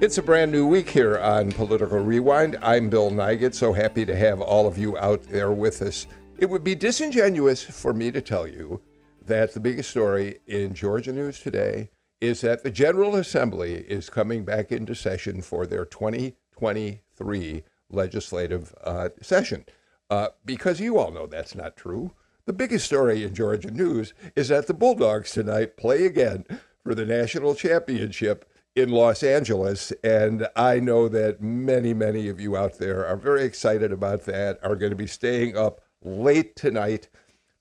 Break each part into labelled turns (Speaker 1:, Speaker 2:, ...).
Speaker 1: It's a brand new week here on Political Rewind. I'm Bill Nigut, so happy to have all of you out there with us. It would be disingenuous for me to tell you that the biggest story in Georgia news today is that the General Assembly is coming back into session for their 2023 legislative uh, session. Uh, because you all know that's not true. The biggest story in Georgia news is that the Bulldogs tonight play again for the national championship in Los Angeles. And I know that many, many of you out there are very excited about that, are going to be staying up late tonight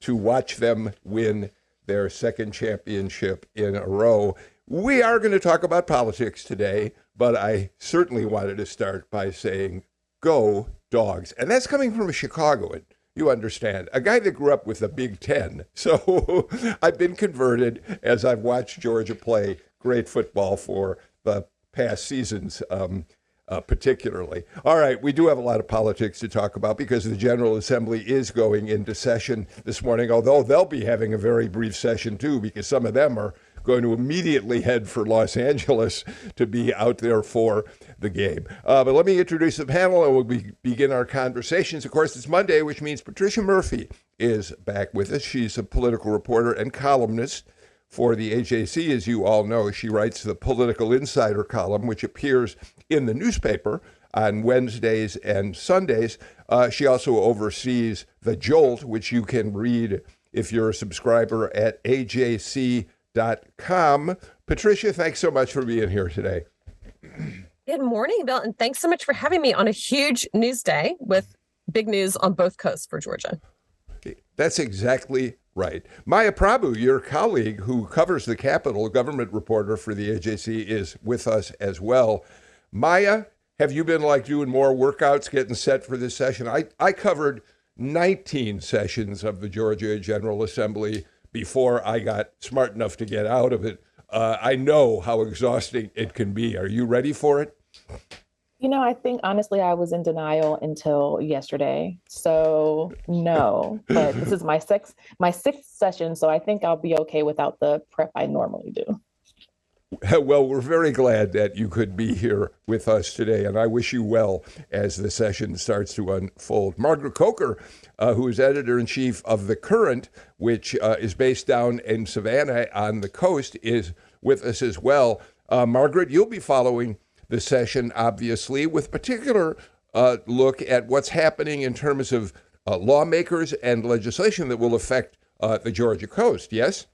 Speaker 1: to watch them win their second championship in a row. We are going to talk about politics today, but I certainly wanted to start by saying, go dogs. And that's coming from a Chicagoan. You understand, a guy that grew up with the Big Ten. So I've been converted as I've watched Georgia play great football for the past seasons. Um, uh, particularly. All right, we do have a lot of politics to talk about because the General Assembly is going into session this morning, although they'll be having a very brief session too, because some of them are going to immediately head for Los Angeles to be out there for the game. Uh, but let me introduce the panel and we'll be, begin our conversations. Of course, it's Monday, which means Patricia Murphy is back with us. She's a political reporter and columnist for the AJC. As you all know, she writes the Political Insider column, which appears in the newspaper on Wednesdays and Sundays. Uh, she also oversees The Jolt, which you can read if you're a subscriber at ajc.com. Patricia, thanks so much for being here today.
Speaker 2: Good morning, Bill, and thanks so much for having me on a huge news day with big news on both coasts for Georgia.
Speaker 1: That's exactly Right. Maya Prabhu, your colleague who covers the Capitol, government reporter for the AJC, is with us as well. Maya, have you been like doing more workouts, getting set for this session? I, I covered 19 sessions of the Georgia General Assembly before I got smart enough to get out of it. Uh, I know how exhausting it can be. Are you ready for it?
Speaker 3: You know, I think honestly, I was in denial until yesterday. So no, but this is my sixth my sixth session, so I think I'll be okay without the prep I normally do.
Speaker 1: Well, we're very glad that you could be here with us today, and I wish you well as the session starts to unfold. Margaret Coker, uh, who is editor in chief of The Current, which uh, is based down in Savannah on the coast, is with us as well. Uh, Margaret, you'll be following the session, obviously, with particular uh, look at what's happening in terms of uh, lawmakers and legislation that will affect uh, the Georgia coast. Yes?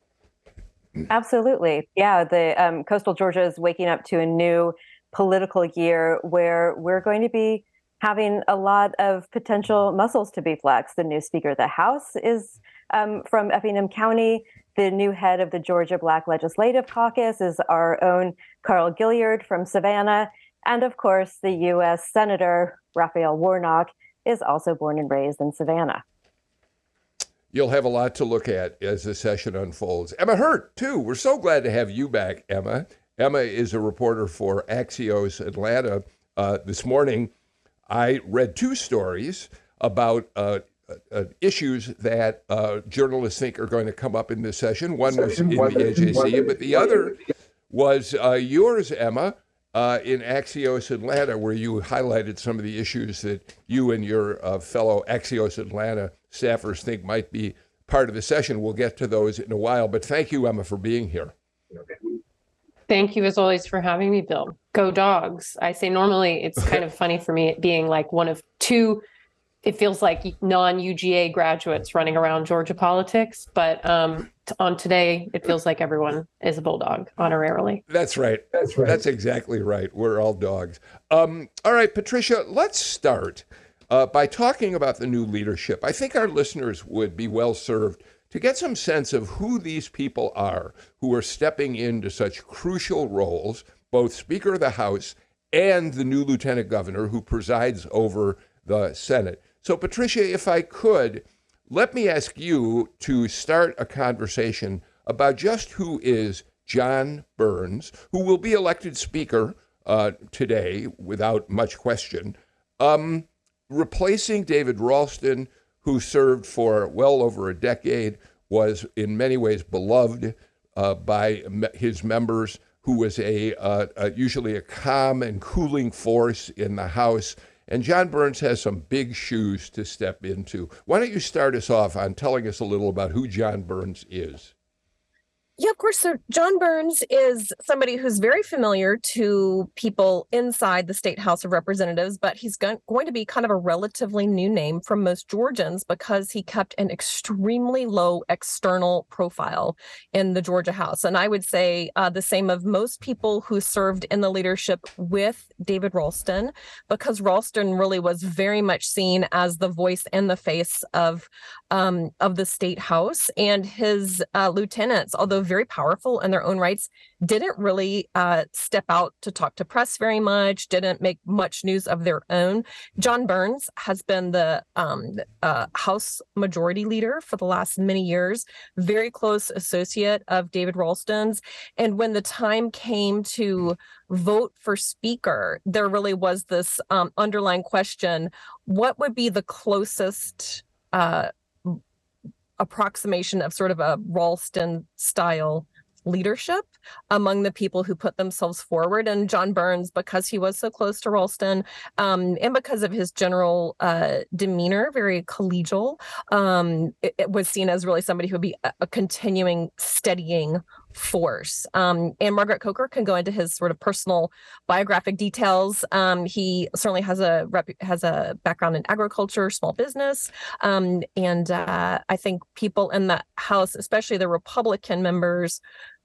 Speaker 4: Absolutely. Yeah, the um, coastal Georgia is waking up to a new political year where we're going to be having a lot of potential muscles to be flexed. The new Speaker of the House is um, from Effingham County. The new head of the Georgia Black Legislative Caucus is our own Carl Gilliard from Savannah. And of course, the U.S. Senator Raphael Warnock is also born and raised in Savannah.
Speaker 1: You'll have a lot to look at as the session unfolds. Emma Hurt, too. We're so glad to have you back, Emma. Emma is a reporter for Axios Atlanta. Uh, this morning, I read two stories about uh, uh, uh, issues that uh, journalists think are going to come up in this session. One was in the AJC, but the other was uh, yours, Emma, uh, in Axios Atlanta, where you highlighted some of the issues that you and your uh, fellow Axios Atlanta staffers think might be part of the session. We'll get to those in a while, but thank you, Emma, for being here.
Speaker 5: Thank you, as always, for having me, Bill. Go dogs. I say normally it's kind of funny for me being like one of two it feels like non-UGA graduates running around Georgia politics, but um, t- on today, it feels like everyone is a bulldog honorarily.
Speaker 1: That's right. That's right. That's exactly right. We're all dogs. Um, all right, Patricia, let's start uh, by talking about the new leadership. I think our listeners would be well served to get some sense of who these people are who are stepping into such crucial roles, both Speaker of the House and the new Lieutenant Governor who presides over the Senate. So, Patricia, if I could, let me ask you to start a conversation about just who is Jon Burns, who will be elected Speaker uh, today without much question, um, replacing David Ralston, who served for well over a decade, was in many ways beloved uh, by his members, who was a, uh, a usually a calm and cooling force in the House. And Jon Burns has some big shoes to step into. Why don't you start us off on telling us a little about who Jon Burns is?
Speaker 2: Yeah, of course. So Jon Burns is somebody who's very familiar to people inside the state House of Representatives, but he's going to be kind of a relatively new name for most Georgians because he kept an extremely low external profile in the Georgia House. And I would say uh, the same of most people who served in the leadership with David Ralston, because Ralston really was very much seen as the voice and the face of um, of the state house, and his uh, lieutenants, although very powerful in their own rights, didn't really uh, step out to talk to press very much, didn't make much news of their own. Jon Burns has been the um, uh, House Majority Leader for the last many years, very close associate of David Ralston's. And when the time came to vote for Speaker, there really was this um, underlying question what would be the closest? Uh, approximation of sort of a Ralston style leadership among the people who put themselves forward. And Jon Burns, because he was so close to Ralston um, and because of his general uh, demeanor, very collegial, um, it, it, was seen as really somebody who would be a, a continuing, steadying force. Um, and Margaret Coker can go into his sort of personal biographic details. Um, he certainly has a rep- has a background in agriculture, small business, um, and uh, I think people in the House, especially the Republican members,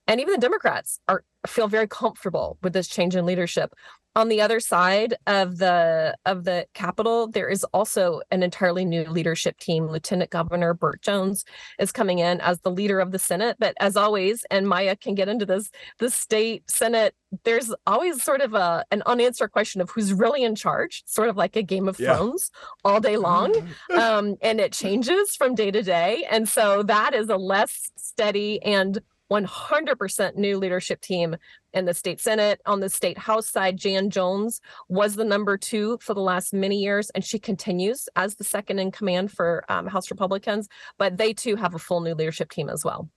Speaker 2: and even the Democrats, are feel very comfortable with this change in leadership on the other side of the of the Capitol, there is also an entirely new leadership team. Lieutenant Governor Burt Jones is coming in as the leader of the Senate. But as always, and Maya can get into this, the state Senate, there's always sort of a an unanswered question of who's really in charge, sort of like a Game of yeah. Thrones all day long. um, and it changes from day to day. And so that is a less steady and 100% new leadership team in the state senate on the state house side jan jones was the number two for the last many years and she continues as the second in command for um, house republicans but they too have a full new leadership team as well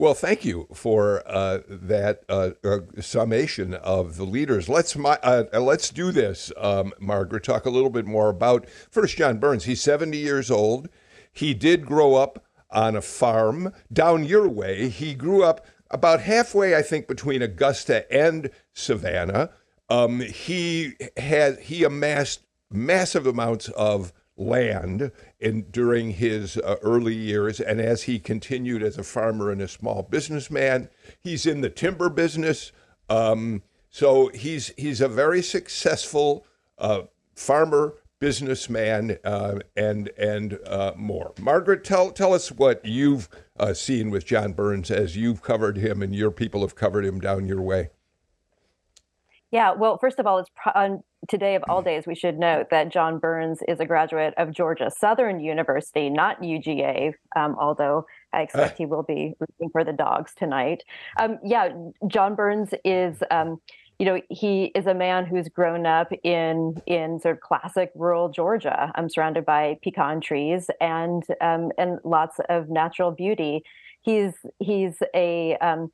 Speaker 1: well, thank you for uh, that uh, uh, summation of the leaders. Let's uh, let's do this, um, Margaret. Talk a little bit more about first Jon Burns. He's seventy years old. He did grow up on a farm down your way. He grew up about halfway, I think, between Augusta and Savannah. Um, he had he amassed massive amounts of land in during his uh, early years, and as he continued as a farmer and a small businessman, he's in the timber business. Um, so he's he's a very successful uh, farmer, businessman, uh, and and uh, more. Margaret, tell tell us what you've uh, seen with Jon Burns as you've covered him and your people have covered him down your way.
Speaker 4: Yeah, well, first of all, it's on today of all days. We should note that Jon Burns is a graduate of Georgia Southern University, not UGA, um, although I expect he will be rooting for the dogs tonight. Um, yeah, Jon Burns is. Um, you know, he is a man who's grown up in in sort of classic rural Georgia. I'm surrounded by pecan trees and um, and lots of natural beauty. He's he's a um,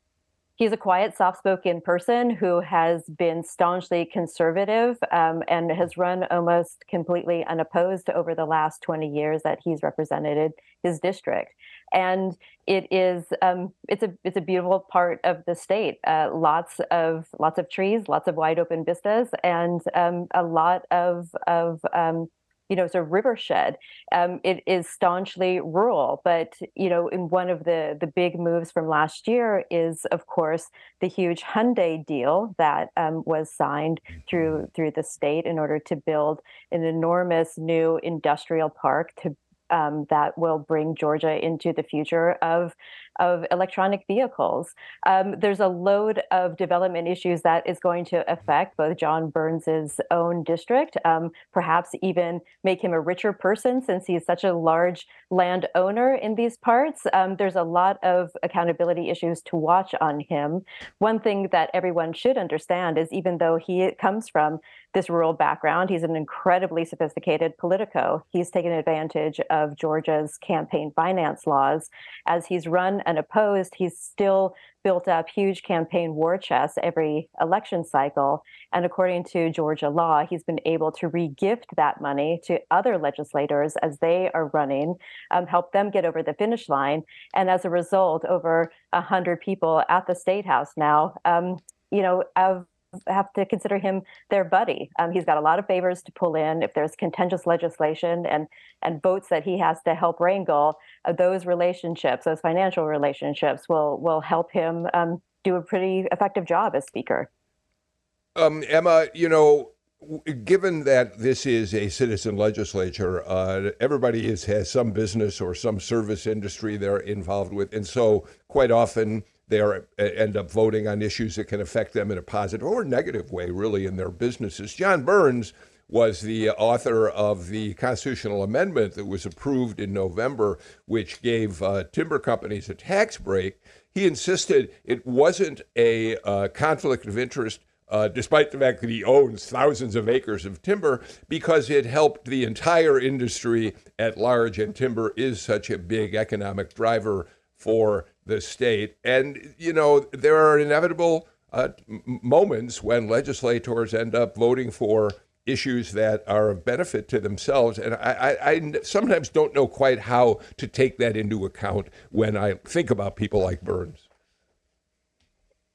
Speaker 4: he's a quiet, soft-spoken person who has been staunchly conservative um, and has run almost completely unopposed over the last 20 years that he's represented his district and it is um, it's a it's a beautiful part of the state. Uh, lots of lots of trees, lots of wide open vistas, and um, a lot of of um, you know, sort of rivershed. Um, it is staunchly rural, but you know, in one of the the big moves from last year is, of course, the huge Hyundai deal that um, was signed through through the state in order to build an enormous new industrial park to um, that will bring Georgia into the future of of electronic vehicles. Um, there's a load of development issues that is going to affect both Jon Burns's own district, um, perhaps even make him a richer person since he's such a large landowner in these parts. Um, there's a lot of accountability issues to watch on him. One thing that everyone should understand is even though he comes from this rural background. He's an incredibly sophisticated politico. He's taken advantage of Georgia's campaign finance laws. As he's run and opposed, he's still built up huge campaign war chests every election cycle. And according to Georgia law, he's been able to regift that money to other legislators as they are running, um, help them get over the finish line. And as a result, over 100 people at the State House now, um, you know, have have to consider him their buddy. Um, he's got a lot of favors to pull in. If there's contentious legislation and and votes that he has to help wrangle, uh, those relationships, those financial relationships, will will help him um, do a pretty effective job as speaker.
Speaker 1: Um, Emma, you know, given that this is a citizen legislature, uh, everybody is, has some business or some service industry they're involved with, and so quite often they are, end up voting on issues that can affect them in a positive or negative way, really, in their businesses. Jon Burns was the author of the constitutional amendment that was approved in November, which gave uh, timber companies a tax break. He insisted it wasn't a uh, conflict of interest. Uh, despite the fact that he owns thousands of acres of timber, because it helped the entire industry at large, and timber is such a big economic driver for the state. And, you know, there are inevitable uh, moments when legislators end up voting for issues that are of benefit to themselves. And I, I, I, sometimes don't know quite how to take that into account when I think about people like Burns.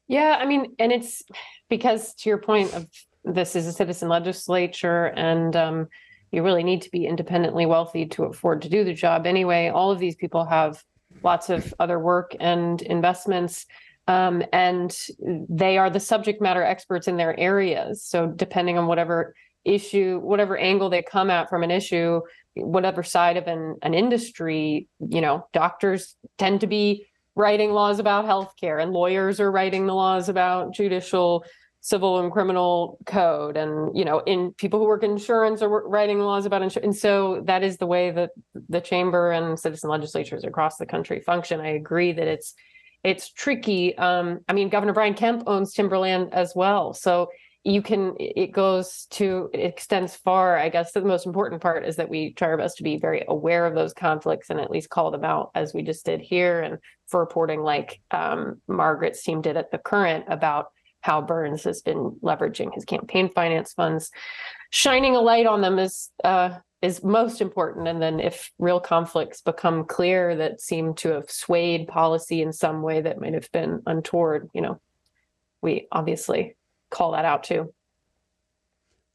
Speaker 5: Yeah, I mean, and it's because to your point of this is a citizen legislature and um, you really need to be independently wealthy to afford to do the job anyway. All of these people have lots of other work and investments. Um, and they are the subject matter experts in their areas. So, depending on whatever issue, whatever angle they come at from an issue, whatever side of an, an industry, you know, doctors tend to be writing laws about healthcare, and lawyers are writing the laws about judicial civil and criminal code and you know in people who work in insurance are writing laws about insurance and so that is the way that the chamber and citizen legislatures across the country function. I agree that it's it's tricky. Um, i mean governor brian kemp owns timberland as well so you can it goes to it extends far. I guess the most important part is that we try our best to be very aware of those conflicts and at least call them out as we just did here and for reporting like um, margaret's team did at the current about how Burns has been leveraging his campaign finance funds. Shining a light on them is uh, is most important. And then if real conflicts become clear that seem to have swayed policy in some way that might have been untoward, you know, we obviously call that out too.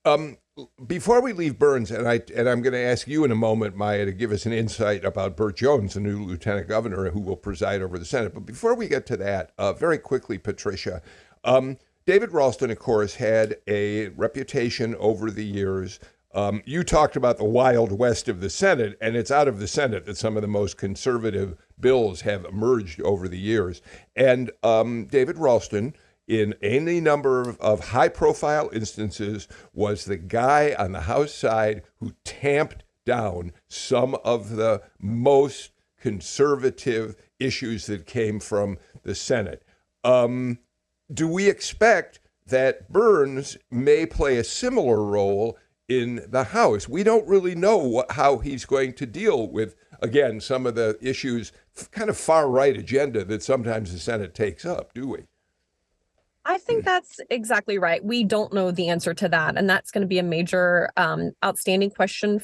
Speaker 1: Um, before we leave Burns, and I and I'm going to ask you in a moment, Maya, to give us an insight about Burt Jones, the new lieutenant governor who will preside over the Senate. But before we get to that, uh, very quickly, Patricia, um, David Ralston, of course, had a reputation over the years. Um, you talked about the wild west of the Senate, and it's out of the Senate that some of the most conservative bills have emerged over the years. And um, David Ralston, in any number of, of high profile instances, was the guy on the House side who tamped down some of the most conservative issues that came from the Senate. Um, do we expect that Burns may play a similar role in the House? We don't really know what, how he's going to deal with, again, some of the issues, kind of far right agenda that sometimes the Senate takes up, do we?
Speaker 2: I think that's exactly right. We don't know the answer to that. And that's going to be a major um, outstanding question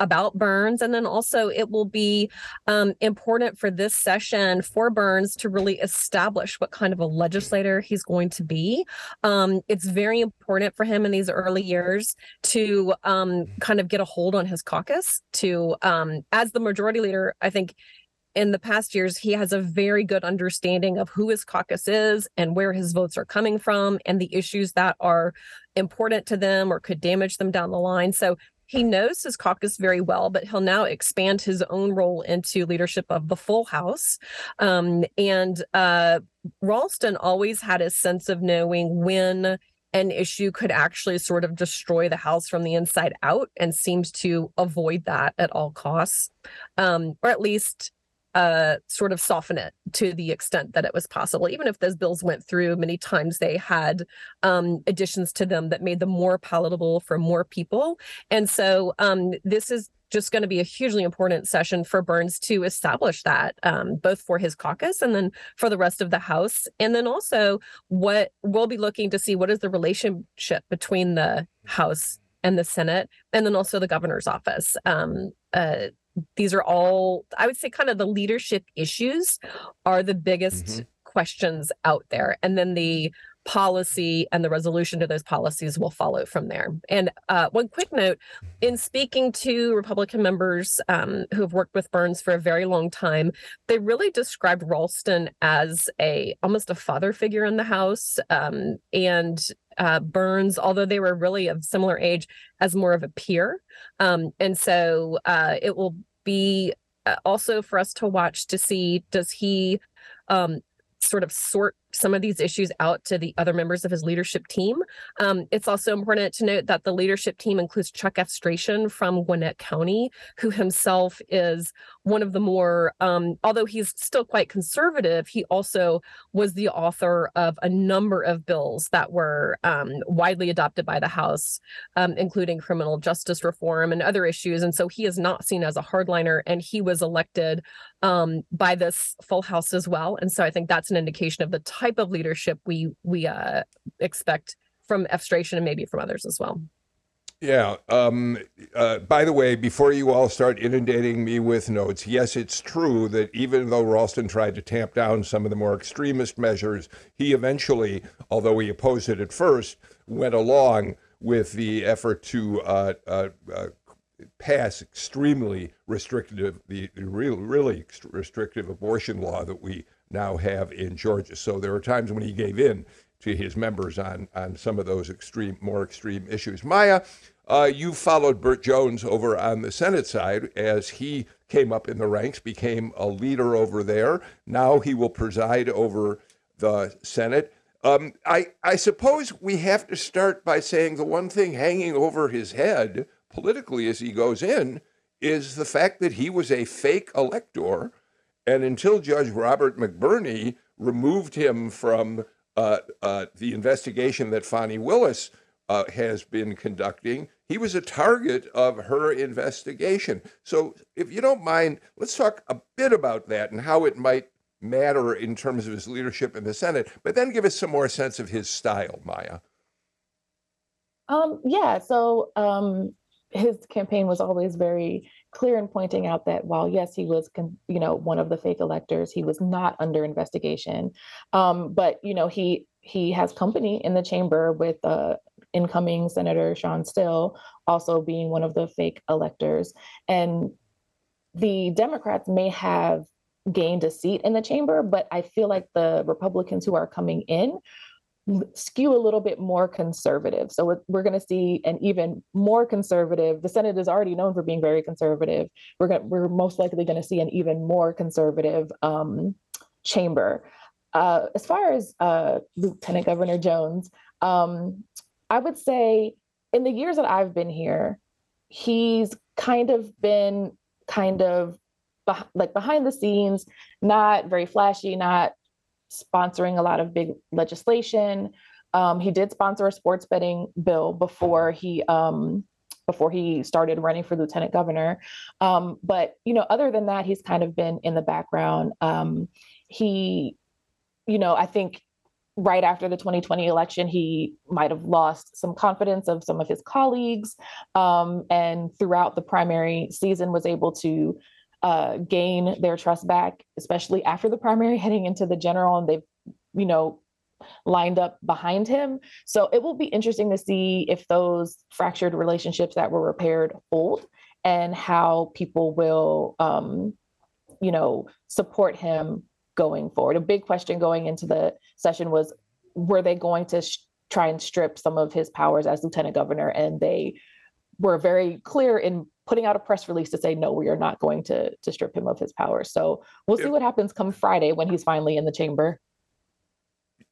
Speaker 2: about Burns. And then also, it will be um, important for this session for Burns to really establish what kind of a legislator he's going to be. Um, it's very important for him in these early years to um, kind of get a hold on his caucus. To, um, as the majority leader, I think in the past years, he has a very good understanding of who his caucus is and where his votes are coming from and the issues that are important to them or could damage them down the line. So he knows his caucus very well, but he'll now expand his own role into leadership of the full House. Um, and uh, Ralston always had a sense of knowing when an issue could actually sort of destroy the house from the inside out and seems to avoid that at all costs um, or at least uh, sort of soften it to the extent that it was possible. Even if those bills went through, many times they had um, additions to them that made them more palatable for more people. And so um, this is just going to be a hugely important session for Burns to establish that, um, both for his caucus and then for the rest of the House. And then also, what we'll be looking to see what is the relationship between the House and the Senate, and then also the governor's office. Um, uh, these are all i would say kind of the leadership issues are the biggest mm-hmm. questions out there and then the policy and the resolution to those policies will follow from there. And uh, one quick note in speaking to Republican members um, who have worked with Burns for a very long time, they really described Ralston as a almost a father figure in the House. Um, and uh, Burns, although they were really of similar age, as more of a peer. Um, and so uh, it will be uh, also for us to watch to see does he um, sort of sort some of these issues out to the other members of his leadership team. Um, it's also important to note that the leadership team includes Chuck F. From Gwinnett County, who himself is one of the more, um, although he's still quite conservative, he also was the author of a number of bills that were um, widely adopted by the House, um, including criminal justice reform and other issues. And so he is not seen as a hardliner, and he was elected um, by this full House as well. And so I think that's an indication of the type of leadership we we uh, expect from Efstration and maybe from others as well.
Speaker 1: Yeah. Um, uh, by the way, before you all start inundating me with notes, yes, it's true that even though Ralston tried to tamp down some of the more extremist measures, he eventually, although he opposed it at first, went along with the effort to uh, uh, uh pass extremely restrictive, the really, really restrictive abortion law that we now have in Georgia. So there are times when he gave in to his members on, on some of those extreme, more extreme issues. Maya, uh, you followed Burt Jones over on the Senate side as he came up in the ranks, became a leader over there. Now he will preside over the Senate. Um, I, I suppose we have to start by saying the one thing hanging over his head politically as he goes in is the fact that he was a fake elector and until Judge Robert McBurney removed him from uh, uh, the investigation that Fani Willis uh, has been conducting, he was a target of her investigation. So, if you don't mind, let's talk a bit about that and how it might matter in terms of his leadership in the Senate, but then give us some more sense of his style, Maya.
Speaker 3: Um, yeah, so um, his campaign was always very clear in pointing out that while yes he was you know one of the fake electors he was not under investigation. Um, but you know he he has company in the chamber with uh, incoming senator Shawn Still also being one of the fake electors. And the democrats may have gained a seat in the chamber but i feel like the republicans who are coming in skew a little bit more conservative. So we're, going to see an even more conservative. The Senate is already known for being very conservative. We're going we're most likely going to see an even more conservative um, chamber. Uh, as far as uh, Lieutenant Governor Jones, um, I would say in the years that I've been here, he's kind of been kind of like behind the scenes, not very flashy, not sponsoring a lot of big legislation. Um, he did sponsor a sports betting bill before he um, before he started running for lieutenant governor. Um, but you know, other than that, he's kind of been in the background. Um, he, you know, I think right after the 2020 election, he might have lost some confidence of some of his colleagues, um, and throughout the primary season was able to uh, gain their trust back, especially after the primary, heading into the general, and they've, you know, lined up behind him. So it will be interesting to see if those fractured relationships that were repaired hold and how people will, um, you know, support him going forward. A big question going into the session was were they going to sh- try and strip some of his powers as lieutenant governor? And they were very clear in putting out a press release to say no, we are not going to to strip him of his powers. So we'll see what happens come Friday when he's finally in the chamber.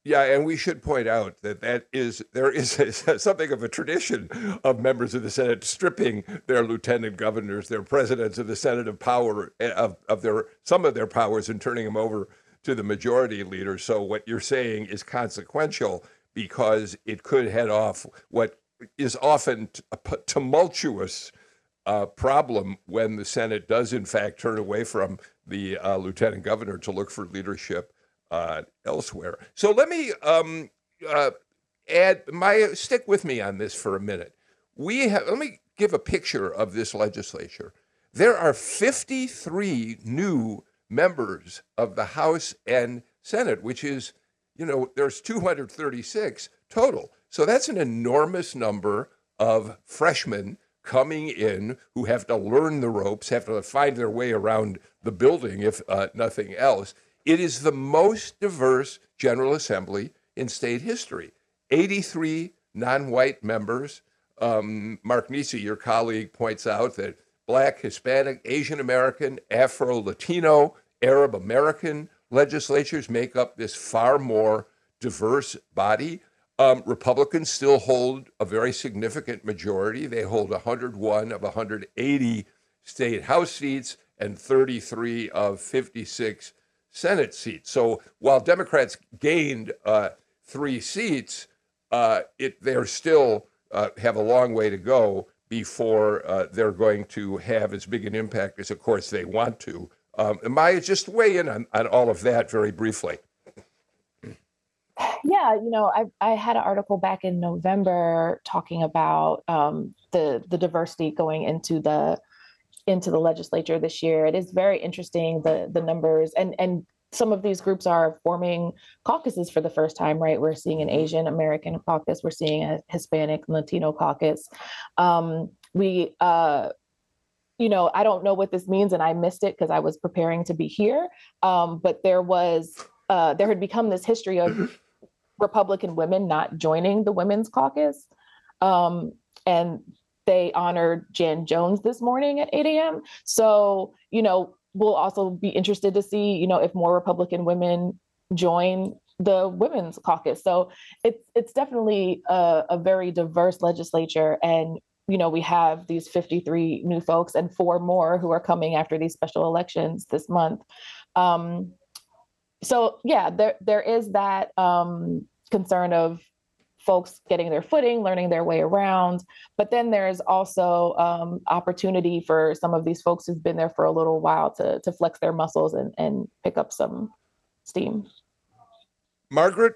Speaker 1: Yeah, and we should point out that that is there is a, something of a tradition of members of the Senate stripping their lieutenant governors, their presidents of the Senate of power eh, of, of their some of their powers and turning them over to the majority leader. So what you're saying is consequential because it could head off what is often a tumultuous uh, problem when the Senate does in fact turn away from the uh, lieutenant governor to look for leadership uh, elsewhere. So let me um, uh, add my stick with me on this for a minute. We have let me give a picture of this legislature. There are 53 new members of the House and Senate, which is, you know, there's 236 total. So that's an enormous number of freshmen coming in who have to learn the ropes, have to find their way around the building, if uh, nothing else. It is the most diverse General Assembly in state history. 83 non white members. Um, Mark Niesse, your colleague, points out that Black, Hispanic, Asian American, Afro Latino, Arab American legislatures make up this far more diverse body. Um, Republicans still hold a very significant majority. They hold 101 of 180 state House seats and 33 of 56 Senate seats. So while Democrats gained uh, three seats, uh, it they're still uh, have a long way to go before uh, they're going to have as big an impact as, of course, they want to. Um, Maya, just weigh in on, on all of that very briefly.
Speaker 3: Yeah, you know, I I had an article back in November talking about um, the the diversity going into the into the legislature this year. It is very interesting the the numbers and and some of these groups are forming caucuses for the first time, right? We're seeing an Asian American caucus, we're seeing a Hispanic and Latino caucus. Um, we, uh, you know, I don't know what this means, and I missed it because I was preparing to be here. Um, but there was, uh, there had become this history of Republican women not joining the Women's Caucus. Um, and they honored Jan Jones this morning at 8 a.m. So, you know, we'll also be interested to see, you know, if more Republican women join the women's caucus. So it's it's definitely a, a very diverse legislature, and you know we have these 53 new folks and four more who are coming after these special elections this month. Um, so yeah, there there is that um, concern of folks getting their footing, learning their way around. But then there's also um, opportunity for some of these folks who've been there for a little while to to flex their muscles and and pick up some steam.
Speaker 1: Margaret.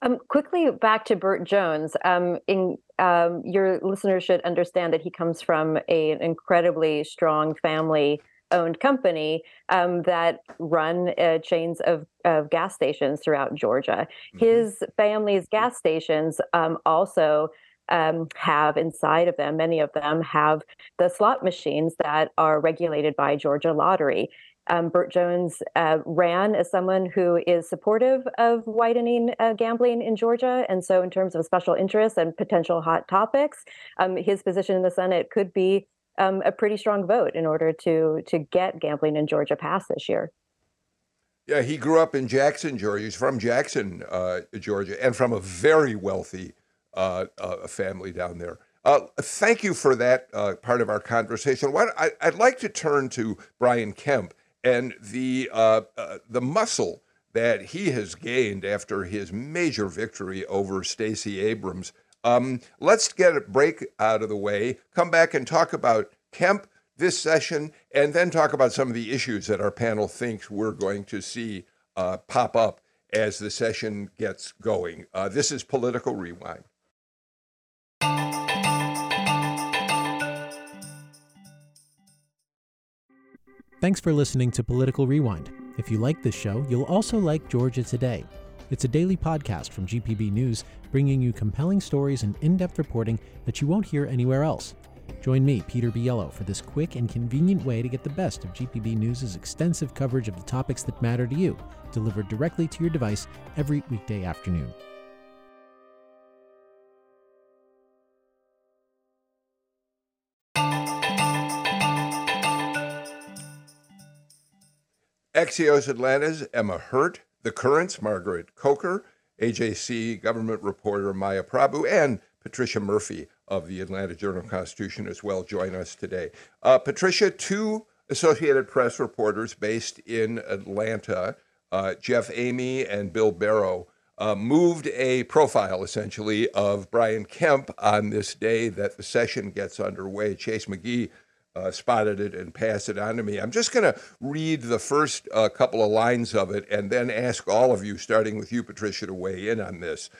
Speaker 4: Um, quickly back to Burt Jones. Um, in um, your listeners should understand that he comes from a, an incredibly strong family owned company um, that run uh, chains of, of gas stations throughout Georgia. Mm-hmm. His family's gas stations um, also um, have inside of them, many of them have the slot machines that are regulated by Georgia Lottery. Um, Burt Jones uh, ran as someone who is supportive of widening uh, gambling in Georgia. And so, in terms of special interests and potential hot topics, um, his position in the Senate could be um, a pretty strong vote in order to to get gambling in Georgia passed this year.
Speaker 1: Yeah, he grew up in Jackson, Georgia. He's from Jackson, uh, Georgia, and from a very wealthy uh, uh, family down there. Uh, thank you for that uh, part of our conversation. What, I, would like to turn to Brian Kemp and the uh, the muscle that he has gained after his major victory over Stacey Abrams um, let's get a break out of the way, come back and talk about Kemp this session, and then talk about some of the issues that our panel thinks we're going to see uh, pop up as the session gets going. Uh, this is Political Rewind.
Speaker 6: Thanks for listening to Political Rewind. If you like this show, you'll also like Georgia Today. It's a daily podcast from GPB News, bringing you compelling stories and in depth reporting that you won't hear anywhere else. Join me, Peter Biello, for this quick and convenient way to get the best of GPB News' extensive coverage of the topics that matter to you, delivered directly to your device every weekday afternoon.
Speaker 1: Axios Atlanta's Emma Hurt the Currents, Margaret Coker, AJC government reporter Maya Prabhu, and Patricia Murphy of the Atlanta Journal Constitution as well join us today. Uh, Patricia, two Associated Press reporters based in Atlanta, uh, Jeff Amy and Bill Barrow, uh, moved a profile essentially of Brian Kemp on this day that the session gets underway. Chase McGee uh, spotted it and passed it on to me. I'm just going to read the first uh, couple of lines of it and then ask all of you, starting with you, Patricia, to weigh in on this.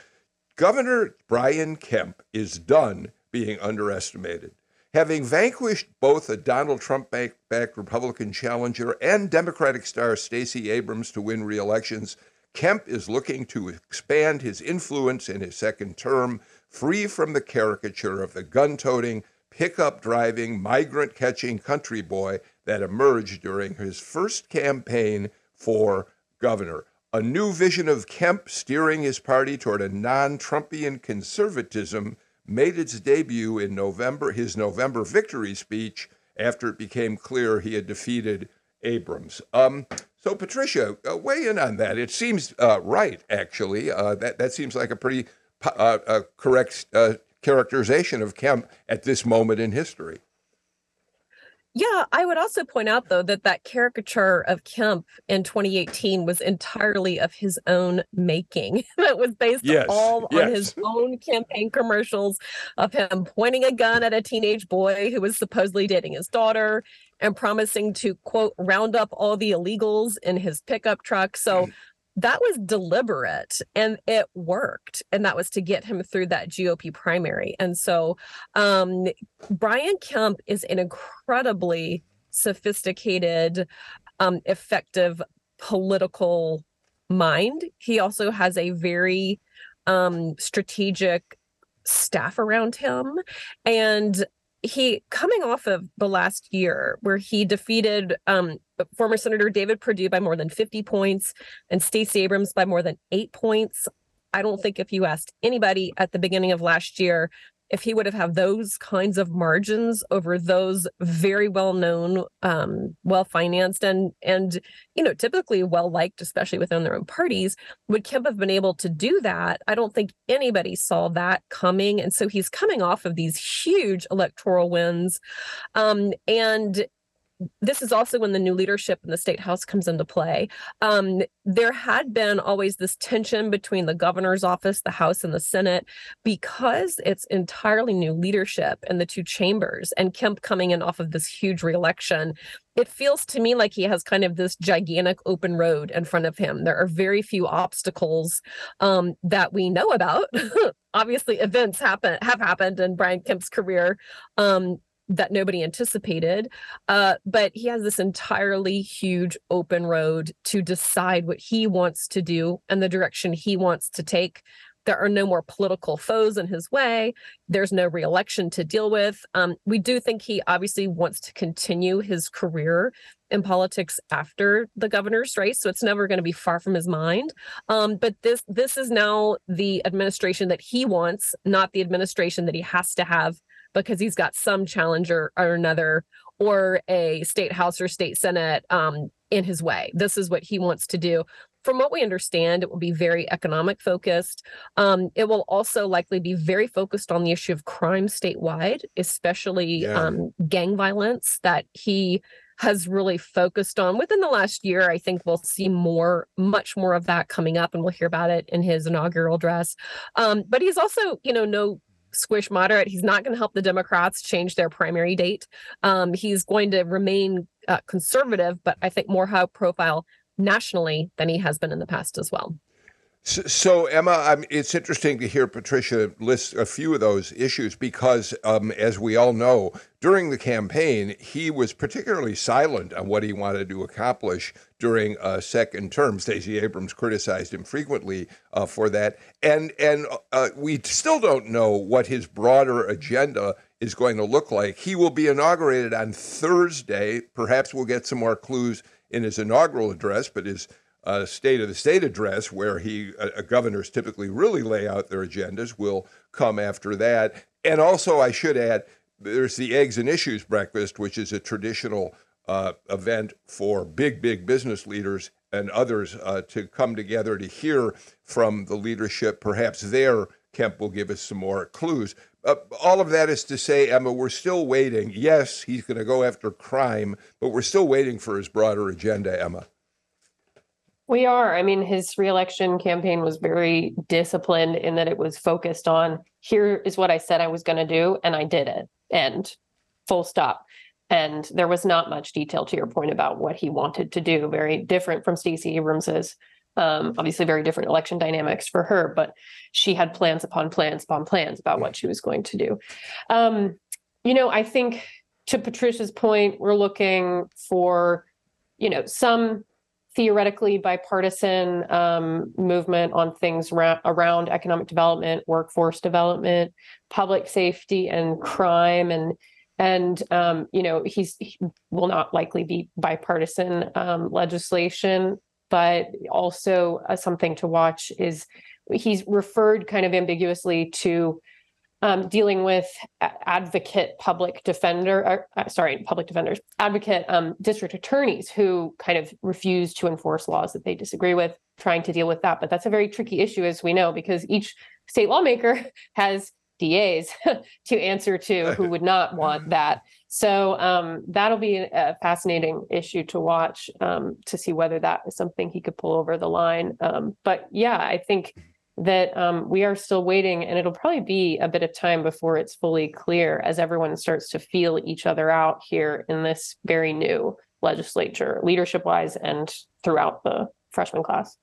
Speaker 1: Governor Brian Kemp is done being underestimated. Having vanquished both a Donald Trump backed Republican challenger and Democratic star Stacey Abrams to win re elections, Kemp is looking to expand his influence in his second term, free from the caricature of the gun toting, pickup driving, migrant catching country boy that emerged during his first campaign for governor. A new vision of Kemp steering his party toward a non Trumpian conservatism made its debut in November, his November victory speech, after it became clear he had defeated Abrams. Um, so, Patricia, uh, weigh in on that. It seems uh, right, actually. Uh, that that seems like a pretty uh, correct uh, characterization of Kemp at this moment in history.
Speaker 2: Yeah, I would also point out though that that caricature of Kemp in 2018 was entirely of his own making. that was based yes, all yes. on his own campaign commercials of him pointing a gun at a teenage boy who was supposedly dating his daughter and promising to quote round up all the illegals in his pickup truck. So that was deliberate and it worked and that was to get him through that gop primary and so um, brian kemp is an incredibly sophisticated um, effective political mind. He also has a very um, strategic staff around him and he coming off of the last year where he defeated um, former Senator David Perdue by more than 50 points and Stacey Abrams by more than eight points. I don't think if you asked anybody at the beginning of last year if he would have had those kinds of margins over those very well known, um, well financed, and and you know typically well liked, especially within their own parties, would Kemp have been able to do that? I don't think anybody saw that coming, and so he's coming off of these huge electoral wins, um, and this is also when the new leadership in the state house comes into play. Um, there had been always this tension between the governor's office, the House, and the Senate because it's entirely new leadership in the two chambers, and Kemp coming in off of this huge reelection. It feels to me like he has kind of this gigantic open road in front of him. There are very few obstacles um, that we know about. Obviously, events happen have happened in Brian Kemp's career um, that nobody anticipated. Uh, but he has this entirely huge open road to decide what he wants to do and the direction he wants to take. There are no more political foes in his way. There's no reelection to deal with. Um, we do think he obviously wants to continue his career in politics after the governor's race, so it's never going to be far from his mind. Um, but this this is now the administration that he wants, not the administration that he has to have because he's got some challenger or another or a state house or state senate um, in his way. This is what he wants to do. From what we understand, it will be very economic focused. Um, it will also likely be very focused on the issue of crime statewide, especially yeah. um, gang violence that he has really focused on within the last year. I think we'll see more, much more of that coming up, and we'll hear about it in his inaugural address. Um, but he's also, you know, no squish moderate. He's not going to help the Democrats change their primary date. Um, he's going to remain uh, conservative, but I think more high profile nationally than he has been in the past as well.
Speaker 1: So, Emma, I'm, it's interesting to hear Patricia list a few of those issues because, um, as we all know, during the campaign, he was particularly silent on what he wanted to accomplish during a second term. Stacey Abrams criticized him frequently uh, for that, and and uh, we still don't know what his broader agenda is going to look like. He will be inaugurated on Thursday. Perhaps we'll get some more clues in his inaugural address, but his uh, State of the State address, where he uh, governors typically really lay out their agendas, will come after that. And also, I should add, there's the Eggs and Issues breakfast, which is a traditional uh, event for big, big business leaders and others uh, to come together to hear from the leadership. Perhaps there, Kemp will give us some more clues. Uh, all of that is to say, Emma, we're still waiting. Yes, he's going to go after crime, but we're still waiting for his broader agenda, Emma.
Speaker 5: We are. I mean, his reelection campaign was very disciplined in that it was focused on here is what I said I was going to do, and I did it. And full stop. And there was not much detail to your point about what he wanted to do. Very different from Stacey Abrams's. Um, obviously, very different election dynamics for her, but she had plans upon plans upon plans about what she was going to do. Um, you know, I think to Patricia's point, we're looking for, you know, some theoretically bipartisan um, movement on things ra- around economic development, workforce development, public safety, and crime, and and um, you know he's he will not likely be bipartisan um, legislation but also uh, something to watch is he's referred kind of ambiguously to um, dealing with advocate public defender or, uh, sorry public defenders advocate um, district attorneys who kind of refuse to enforce laws that they disagree with trying to deal with that. But that's a very tricky issue as we know because each state lawmaker has DAs to answer to who would not want that. So um, that'll be a fascinating issue to watch um, to see whether that is something he could pull over the line. Um, but yeah, I think that um, we are still waiting, and it'll probably be a bit of time before it's fully clear as everyone starts to feel each other out here in this very new legislature, leadership wise, and throughout the freshman class.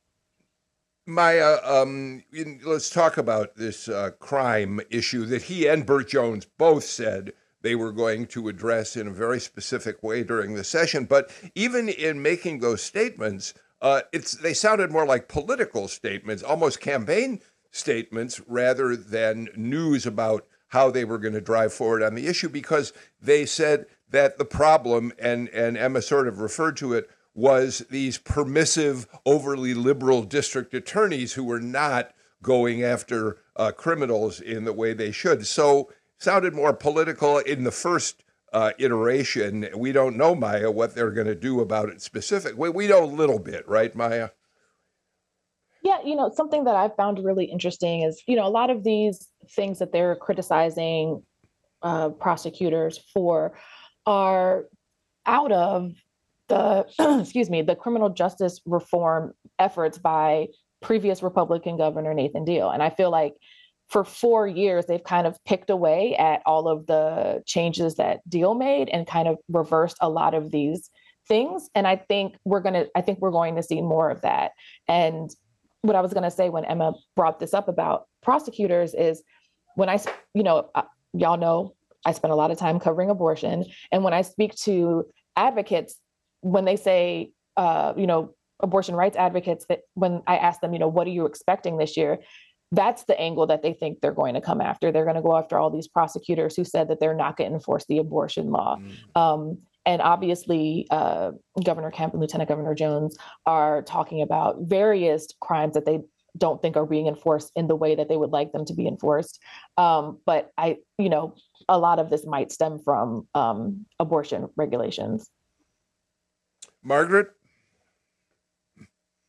Speaker 1: Maya, um, let's talk about this uh, crime issue that he and Burt Jones both said they were going to address in a very specific way during the session. But even in making those statements, uh, it's they sounded more like political statements, almost campaign statements, rather than news about how they were going to drive forward on the issue. Because they said that the problem, and and Emma sort of referred to it, was these permissive, overly liberal district attorneys who were not going after uh, criminals in the way they should. So sounded more political in the first uh, iteration. We don't know Maya what they're going to do about it specifically. We, we know a little bit, right, Maya?
Speaker 3: Yeah, you know, something that I found really interesting is, you know, a lot of these things that they're criticizing uh, prosecutors for are out of the excuse me the criminal justice reform efforts by previous Republican Governor Nathan Deal, and I feel like for four years they've kind of picked away at all of the changes that Deal made and kind of reversed a lot of these things. And I think we're gonna I think we're going to see more of that. And what I was gonna say when Emma brought this up about prosecutors is when I you know uh, y'all know I spend a lot of time covering abortion, and when I speak to advocates when they say, uh, you know, abortion rights advocates, that when I ask them, you know, what are you expecting this year? That's the angle that they think they're going to come after. They're going to go after all these prosecutors who said that they're not going to enforce the abortion law. Mm. Um, and obviously, uh, Governor Kemp and Lieutenant Governor Jones are talking about various crimes that they don't think are being enforced in the way that they would like them to be enforced. Um, but I, you know, a lot of this might stem from um, abortion regulations.
Speaker 1: Margaret?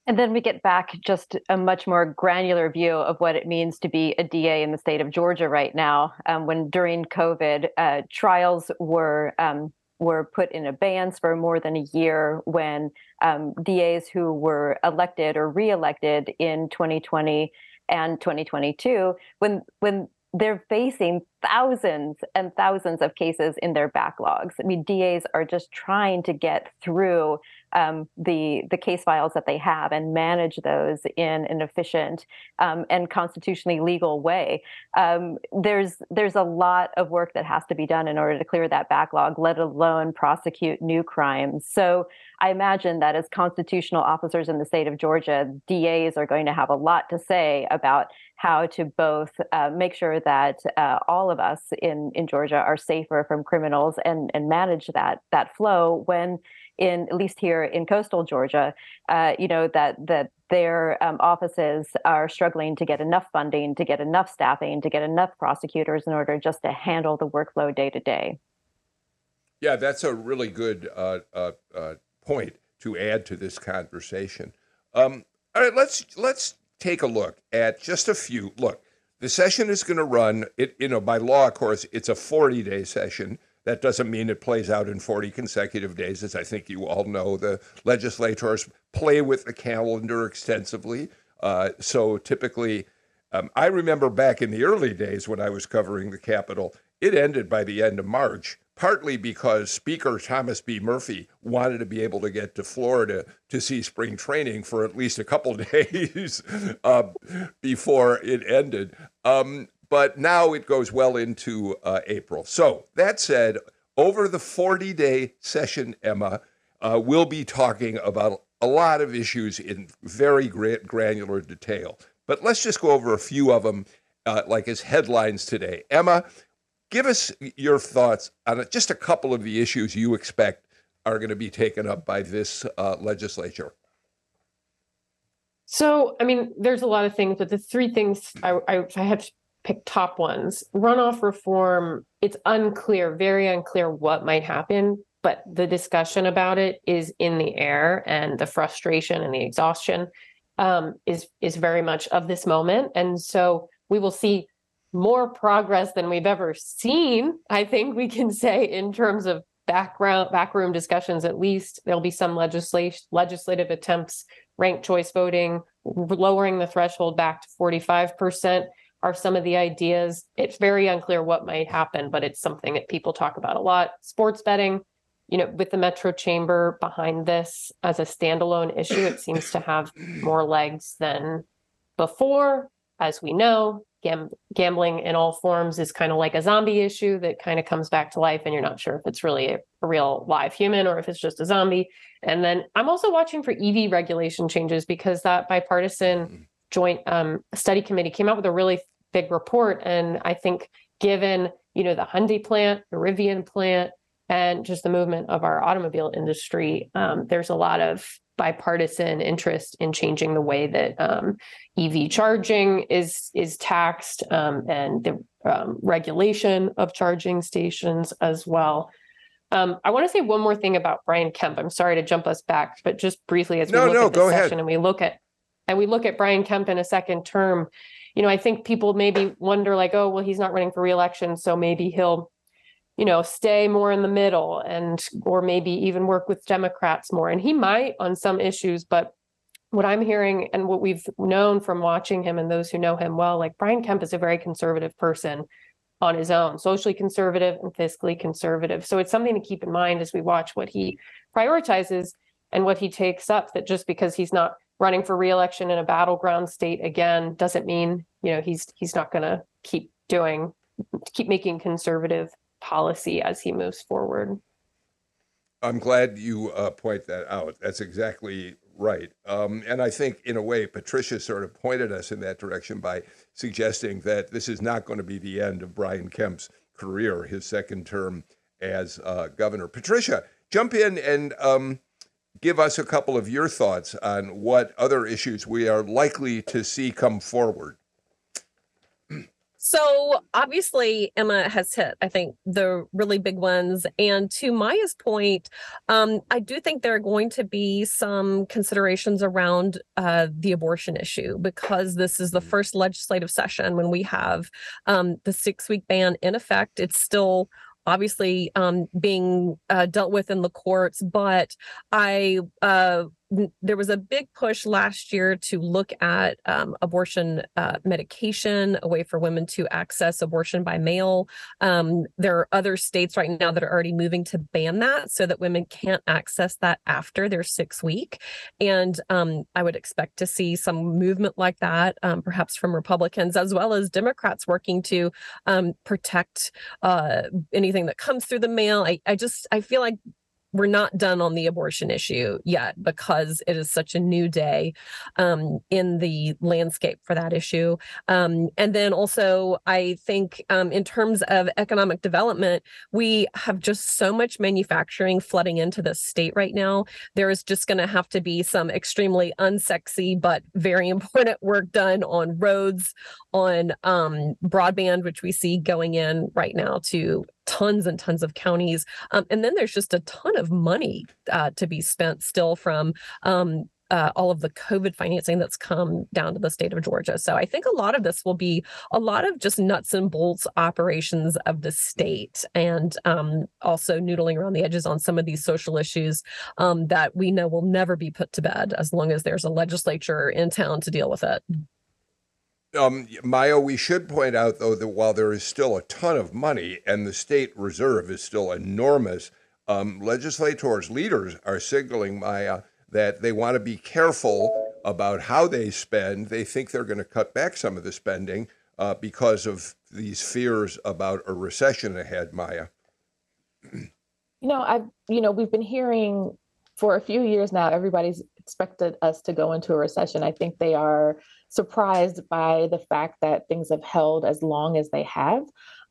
Speaker 4: And then we get back just a much more granular view of what it means to be a DA in the state of Georgia right now. Um, when during COVID, uh, trials were um, were put in abeyance for more than a year. When um, DAs who were elected or reelected in 2020 and 2022, when when they're facing thousands and thousands of cases in their backlogs. I mean, DAs are just trying to get through um, the the case files that they have and manage those in an efficient um, and constitutionally legal way. Um, there's there's a lot of work that has to be done in order to clear that backlog, let alone prosecute new crimes. So I imagine that as constitutional officers in the state of Georgia, DAs are going to have a lot to say about how to both uh, make sure that uh, all of us in, in Georgia are safer from criminals and, and manage that that flow when in at least here in coastal Georgia, uh, you know that that their um, offices are struggling to get enough funding, to get enough staffing, to get enough prosecutors in order just to handle the workload day to day.
Speaker 1: Yeah, that's a really good uh, uh, uh, point to add to this conversation. Um, all right, let's let's take a look at just a few. Look, the session is going to run. It you know by law, of course, it's a forty day session. That doesn't mean it plays out in 40 consecutive days, as I think you all know. The legislators play with the calendar extensively. Uh, so typically, um, I remember back in the early days when I was covering the Capitol, it ended by the end of March, partly because Speaker Thomas B. Murphy wanted to be able to get to Florida to see spring training for at least a couple days uh, before it ended. Um, but now it goes well into uh, April. So that said, over the 40 day session, Emma, uh, we'll be talking about a lot of issues in very granular detail. But let's just go over a few of them, uh, like as headlines today. Emma, give us your thoughts on just a couple of the issues you expect are going to be taken up by this uh, legislature.
Speaker 5: So, I mean, there's a lot of things, but the three things I, I, I to pick top ones. Runoff reform, it's unclear, very unclear what might happen, but the discussion about it is in the air, and the frustration and the exhaustion um, is is very much of this moment. And so we will see more progress than we've ever seen. I think we can say in terms of background backroom discussions. At least there'll be some legislation legislative attempts, ranked choice voting, lowering the threshold back to forty five percent are some of the ideas. It's very unclear what might happen, but it's something that people talk about a lot. Sports betting, you know, with the Metro Chamber behind this as a standalone issue, it seems to have more legs than before. As we know, gam- gambling in all forms is kind of like a zombie issue that kind of comes back to life, and you're not sure if it's really a, real live human or if it's just a zombie. And then I'm also watching for EV regulation changes because that bipartisan mm-hmm. joint um, study committee came out with a really big report, and I think given you know the Hyundai plant, the Rivian plant, and just the movement of our automobile industry, um, there's a lot of bipartisan interest in changing the way that um, EV charging is is taxed um, and the um, regulation of charging stations as well. Um, I want to say one more thing about Brian Kemp. I'm sorry to jump us back, but just briefly as we no, look no, at this session ahead. and we look at and we look at Brian Kemp in a second term, you know, I think people maybe wonder like, oh, well, he's not running for reelection, so maybe he'll you know stay more in the middle and or maybe even work with democrats more. And he might on some issues but what i'm hearing and what we've known from watching him and those who know him well like brian kemp is a very conservative person on his own socially conservative and fiscally conservative. So it's something to keep in mind as we watch what he prioritizes and what he takes up that just because he's not running for reelection in a battleground state again doesn't mean you know he's he's not going to keep doing keep making conservative policy as he moves forward.
Speaker 1: I'm glad you uh, point that out. That's exactly right. Um, and I think, in a way, Patricia sort of pointed us in that direction by suggesting that this is not going to be the end of Brian Kemp's career, his second term as uh, governor. Patricia, jump in and um, give us a couple of your thoughts on what other issues we are likely to see come forward.
Speaker 2: So obviously, Emma has hit, I think, the really big ones. And to Maya's point, um, I do think there are going to be some considerations around uh, the abortion issue because this is the mm-hmm. first legislative session when we have um, the six week ban in effect. It's still obviously um, being uh, dealt with in the courts, but I uh, there was a big push last year to look at um, abortion uh, medication, a way for women to access abortion by mail. Um, there are other states right now that are already moving to ban that so that women can't access that after their six week. And um, I would expect to see some movement like that, um, perhaps from Republicans as well as Democrats working to um, protect uh, anything that comes through the mail. I, I just I feel like we're not done on the abortion issue yet because it is such a new day um, in the landscape for that issue. Um, and then also, I think um, in terms of economic development, we have just so much manufacturing flooding into the state right now. There is just going to have to be some extremely unsexy but very important work done on roads, on um, broadband, which we see going in right now to tons and tons of counties. Um, and then there's just a ton of money uh, to be spent still from um, uh, all of the COVID financing that's come down to the state of Georgia. So I think a lot of this will be a lot of just nuts and bolts operations of the state and um, also noodling around the edges on some of these social issues um, that we know will never be put to bed as long as there's a legislature in town to deal with it.
Speaker 1: Um, Maya, we should point out, though, that while there is still a ton of money and the state reserve is still enormous, um, legislators, leaders are signaling, Maya, that they want to be careful about how they spend. They think they're going to cut back some of the spending uh, because of these fears about a recession ahead, Maya.
Speaker 3: You know, I've, you know, we've been hearing for a few years now, everybody's expected us to go into a recession. I think they are surprised by the fact that things have held as long as they have.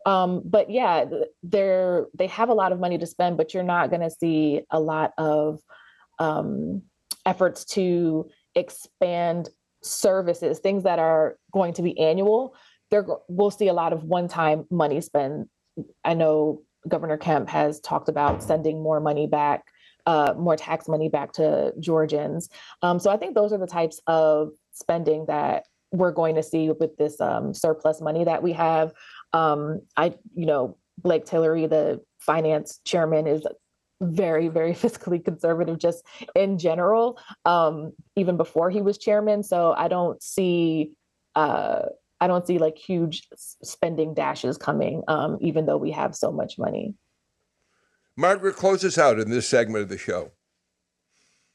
Speaker 3: Um, but yeah, they're they have a lot of money to spend, but you're not going to see a lot of um, efforts to expand services, things that are going to be annual. There, we'll see a lot of one-time money spend. I know Governor Kemp has talked about sending more money back uh, more tax money back to Georgians. Um, so I think those are the types of spending that we're going to see with this um, surplus money that we have. Um, I, you know, Blake Tillery, the finance chairman, is very, very fiscally conservative just in general, um, even before he was chairman. So I don't see. Uh, I don't see like huge spending dashes coming, um, even though we have so much money.
Speaker 1: Margaret, close us out in this segment of the show.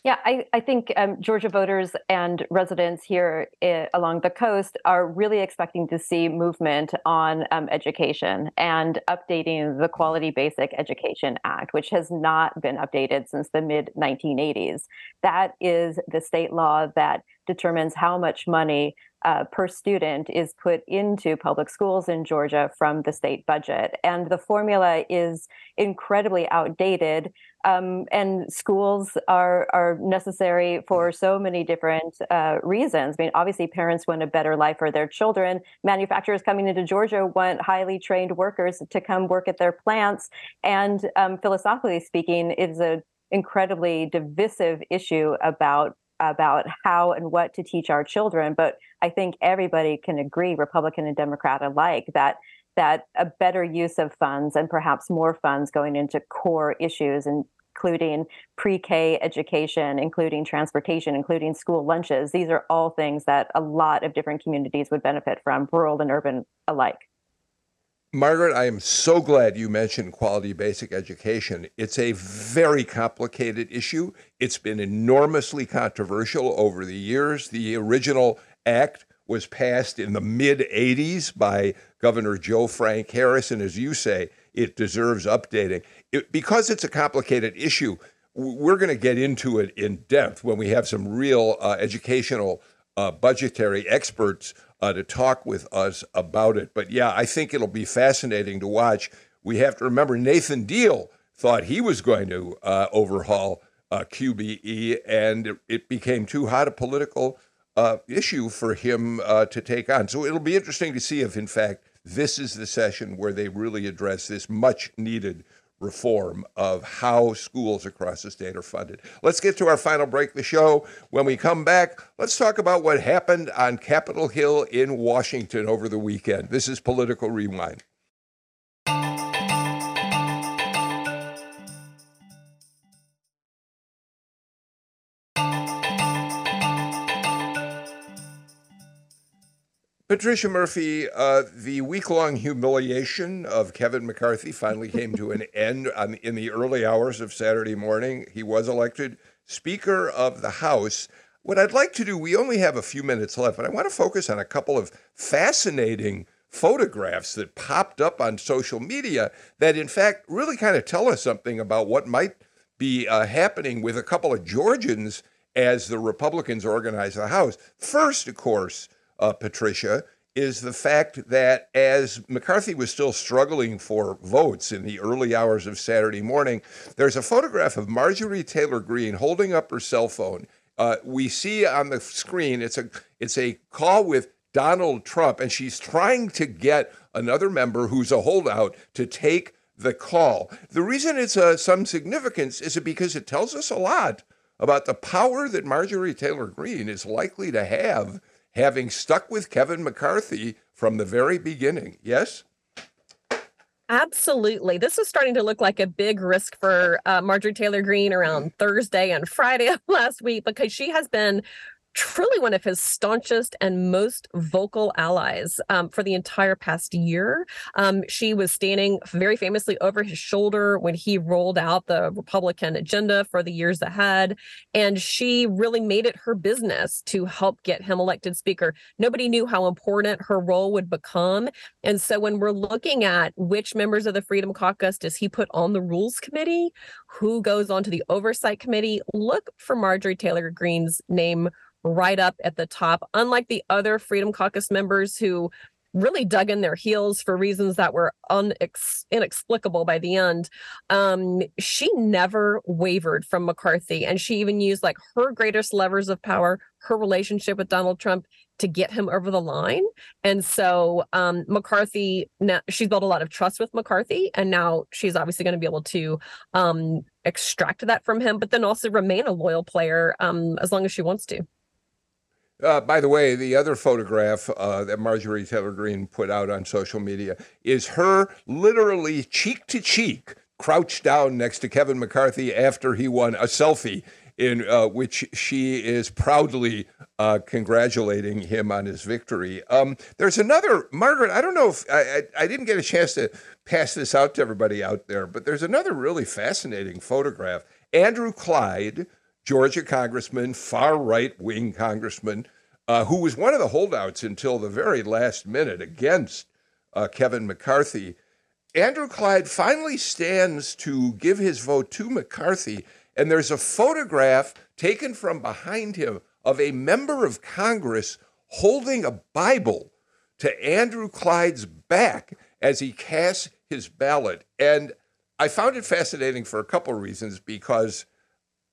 Speaker 4: Yeah, I, I think um, Georgia voters and residents here I- along the coast are really expecting to see movement on um, education and updating the Quality Basic Education Act, which has not been updated since the mid 1980s. That is the state law that determines how much money uh, per student is put into public schools in Georgia from the state budget. And the formula is incredibly outdated. Um, and schools are, are necessary for so many different uh, reasons. I mean, obviously, parents want a better life for their children. Manufacturers coming into Georgia want highly trained workers to come work at their plants. And um, philosophically speaking, it's an incredibly divisive issue about about how and what to teach our children. But I think everybody can agree, Republican and Democrat alike, that that a better use of funds and perhaps more funds going into core issues including pre-K education, including transportation, including school lunches. These are all things that a lot of different communities would benefit from, rural and urban alike.
Speaker 1: Margaret, I am so glad you mentioned quality basic education. It's a very complicated issue. It's been enormously controversial over the years. The original act was passed in the mid 80s by Governor Joe Frank Harris. And as you say, it deserves updating. It, because it's a complicated issue, we're going to get into it in depth when we have some real uh, educational uh, budgetary experts uh, to talk with us about it. But yeah, I think it'll be fascinating to watch. We have to remember Nathan Deal thought he was going to uh, overhaul uh, QBE, and it, it, became too hot a political uh, issue for him uh, to take on. So it'll be interesting to see if, in fact, this is the session where they really address this much needed reform of how schools across the state are funded. Let's get to our final break of the show. When we come back, let's talk about what happened on Capitol Hill in Washington over the weekend. This is Political Rewind. Patricia Murphy, uh, the week long humiliation of Kevin McCarthy finally came to an end on, in the early hours of Saturday morning. He was elected Speaker of the House. What I'd like to do, we only have a few minutes left, but I want to focus on a couple of fascinating photographs that popped up on social media that, in fact, really kind of tell us something about what might be uh, happening with a couple of Georgians as the Republicans organize the House. First, of course, uh, Patricia, is the fact that as McCarthy was still struggling for votes in the early hours of Saturday morning, there's a photograph of Marjorie Taylor Greene holding up her cell phone. Uh, we see on the screen it's a it's a call with Donald Trump, and she's trying to get another member who's a holdout to take the call. The reason it's uh, some significance is because it tells us a lot about the power that Marjorie Taylor Greene is likely to have, having stuck with Kevin McCarthy from the very beginning. Yes?
Speaker 2: Absolutely. This is starting to look like a big risk for uh, Marjorie Taylor Greene around Thursday and Friday of last week because she has been truly one of his staunchest and most vocal allies um, for the entire past year. Um, she was standing very famously over his shoulder when he rolled out the Republican agenda for the years ahead. And she really made it her business to help get him elected speaker. Nobody knew how important her role would become. And so when we're looking at which members of the Freedom Caucus does he put on the Rules Committee, who goes on to the Oversight Committee, look for Marjorie Taylor Greene's name right up at the top, unlike the other Freedom Caucus members who really dug in their heels for reasons that were unex- inexplicable by the end. Um, she never wavered from McCarthy, and she even used like her greatest levers of power, her relationship with Donald Trump, to get him over the line. And so um, McCarthy, now, she's built a lot of trust with McCarthy, and now she's obviously going to be able to um, extract that from him, but then also remain a loyal player um, as long as she wants to.
Speaker 1: Uh, by the way, the other photograph uh, that Marjorie Taylor Greene put out on social media is her literally cheek to cheek, crouched down next to Kevin McCarthy after he won a selfie, in uh, which she is proudly uh, congratulating him on his victory. Um, there's another, Margaret, I don't know if I, I, I didn't get a chance to pass this out to everybody out there, but there's another really fascinating photograph. Andrew Clyde Georgia congressman, far right wing congressman, uh, who was one of the holdouts until the very last minute against uh, Kevin McCarthy. Andrew Clyde finally stands to give his vote to McCarthy, and there's a photograph taken from behind him of a member of Congress holding a Bible to Andrew Clyde's back as he casts his ballot. And I found it fascinating for a couple of reasons because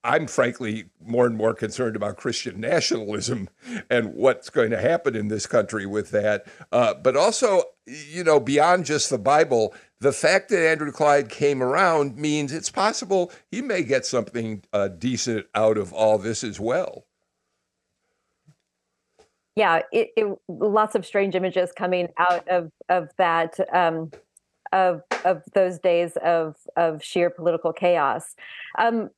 Speaker 1: I'm frankly more and more concerned about Christian nationalism and what's going to happen in this country with that. Uh, but also, you know, beyond just the Bible, the fact that Andrew Clyde came around means it's possible he may get something uh, decent out of all this as well.
Speaker 4: Yeah, it, it, lots of strange images coming out of of that. Um, of of those days of of sheer political chaos. Um,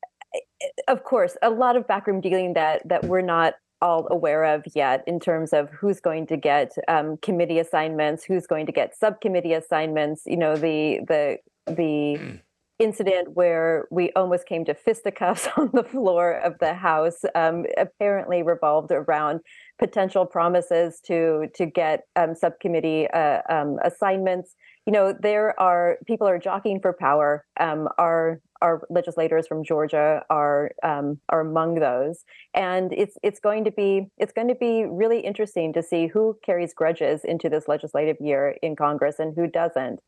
Speaker 4: of course, a lot of backroom dealing that that we're not all aware of yet in terms of who's going to get um, committee assignments, who's going to get subcommittee assignments. You know, the the the hmm. incident where we almost came to fisticuffs on the floor of the House um, apparently revolved around potential promises to to get um, subcommittee uh, um, assignments. You know, there are people are jockeying for power. Um, our legislators from Georgia are um, are among those, and it's it's going to be it's going to be really interesting to see who carries grudges into this legislative year in Congress and who doesn't.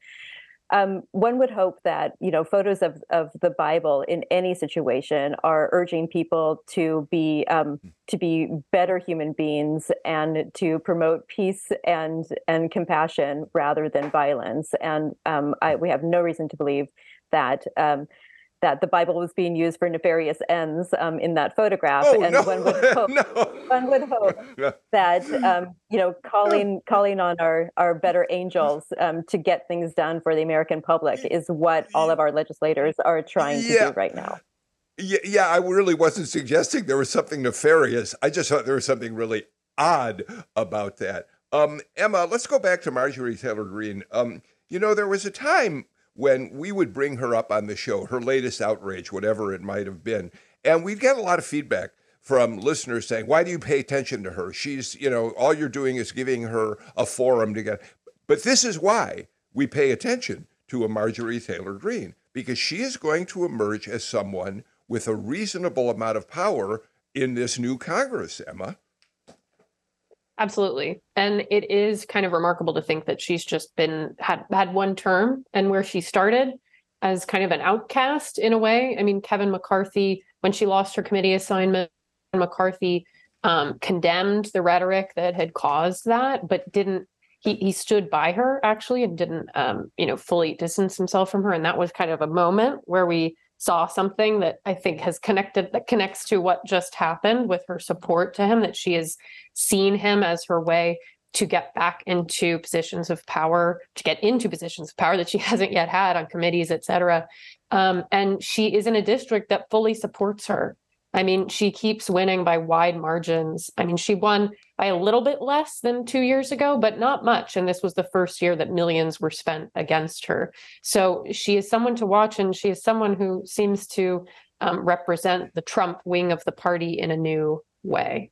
Speaker 4: Um, one would hope that you know photos of of the Bible in any situation are urging people to be um, to be better human beings and to promote peace and and compassion rather than violence. And um, I, we have no reason to believe that um, that the Bible was being used for nefarious ends um, in that photograph,
Speaker 1: oh,
Speaker 4: and
Speaker 1: no.
Speaker 4: one would hope, no. one would hope that um, you know calling calling on our our better angels um, to get things done for the American public is what all of our legislators are trying to yeah. do right now.
Speaker 1: Yeah, yeah, I really wasn't suggesting there was something nefarious. I just thought there was something really odd about that. Um, Emma, let's go back to Marjorie Taylor Greene. Um, you know, there was a time when we would bring her up on the show, her latest outrage, whatever it might have been. And we'd get a lot of feedback from listeners saying, Why do you pay attention to her? She's, you know, all you're doing is giving her a forum to get. But this is why we pay attention to a Marjorie Taylor Greene, because she is going to emerge as someone with a reasonable amount of power in this new Congress, Emma.
Speaker 5: Absolutely. And it is kind of remarkable to think that she's just been had had one term and where she started as kind of an outcast in a way. I mean, Kevin McCarthy, when she lost her committee assignment, McCarthy um, condemned the rhetoric that had caused that, but didn't he he stood by her actually and didn't um, you know fully distance himself from her and that was kind of a moment where we saw something that I think has connected that connects to what just happened with her support to him that she has seen him as her way to get back into positions of power to get into positions of power that she hasn't yet had on committees et cetera. Um, and she is in a district that fully supports her I mean, she keeps winning by wide margins. I mean, she won by a little bit less than two years ago, but not much. And this was the first year that millions were spent against her. So she is someone to watch, and she is someone who seems to um, represent the Trump wing of the party in a new way.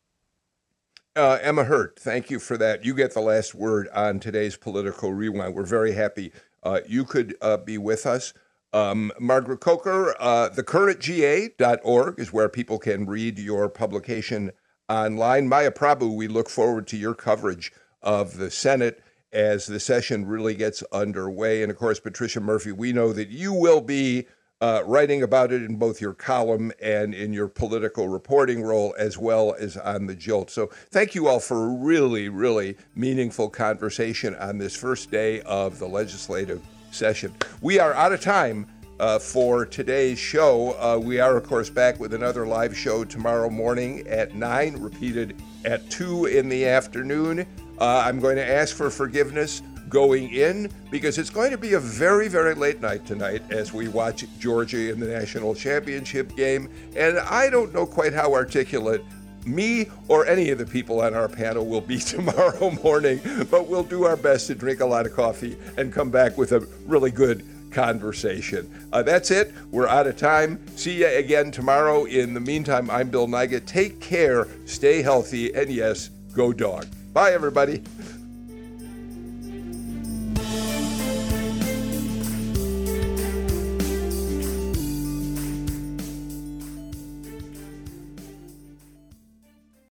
Speaker 1: Uh, Emma Hurt, thank you for that. You get the last word on today's political rewind. We're very happy uh, you could uh, be with us. Um, Margaret Coker, uh, thecurrentga.org is where people can read your publication online. Maya Prabhu, we look forward to your coverage of the Senate as the session really gets underway. And of course, Patricia Murphy, we know that you will be uh, writing about it in both your column and in your political reporting role, as well as on the Jolt. So, thank you all for a really, really meaningful conversation on this first day of the legislative session. We are out of time uh, for today's show. Uh, we are, of course, back with another live show tomorrow morning at 9, repeated at 2 in the afternoon. Uh, I'm going to ask for forgiveness going in because it's going to be a very, very late night tonight as we watch Georgia in the national championship game. And I don't know quite how articulate me or any of the people on our panel will be tomorrow morning, but we'll do our best to drink a lot of coffee and come back with a really good conversation. Uh, that's it. We're out of time. See you again tomorrow. In the meantime, I'm Bill Nigut. Take care, stay healthy, and yes, go dog. Bye, everybody.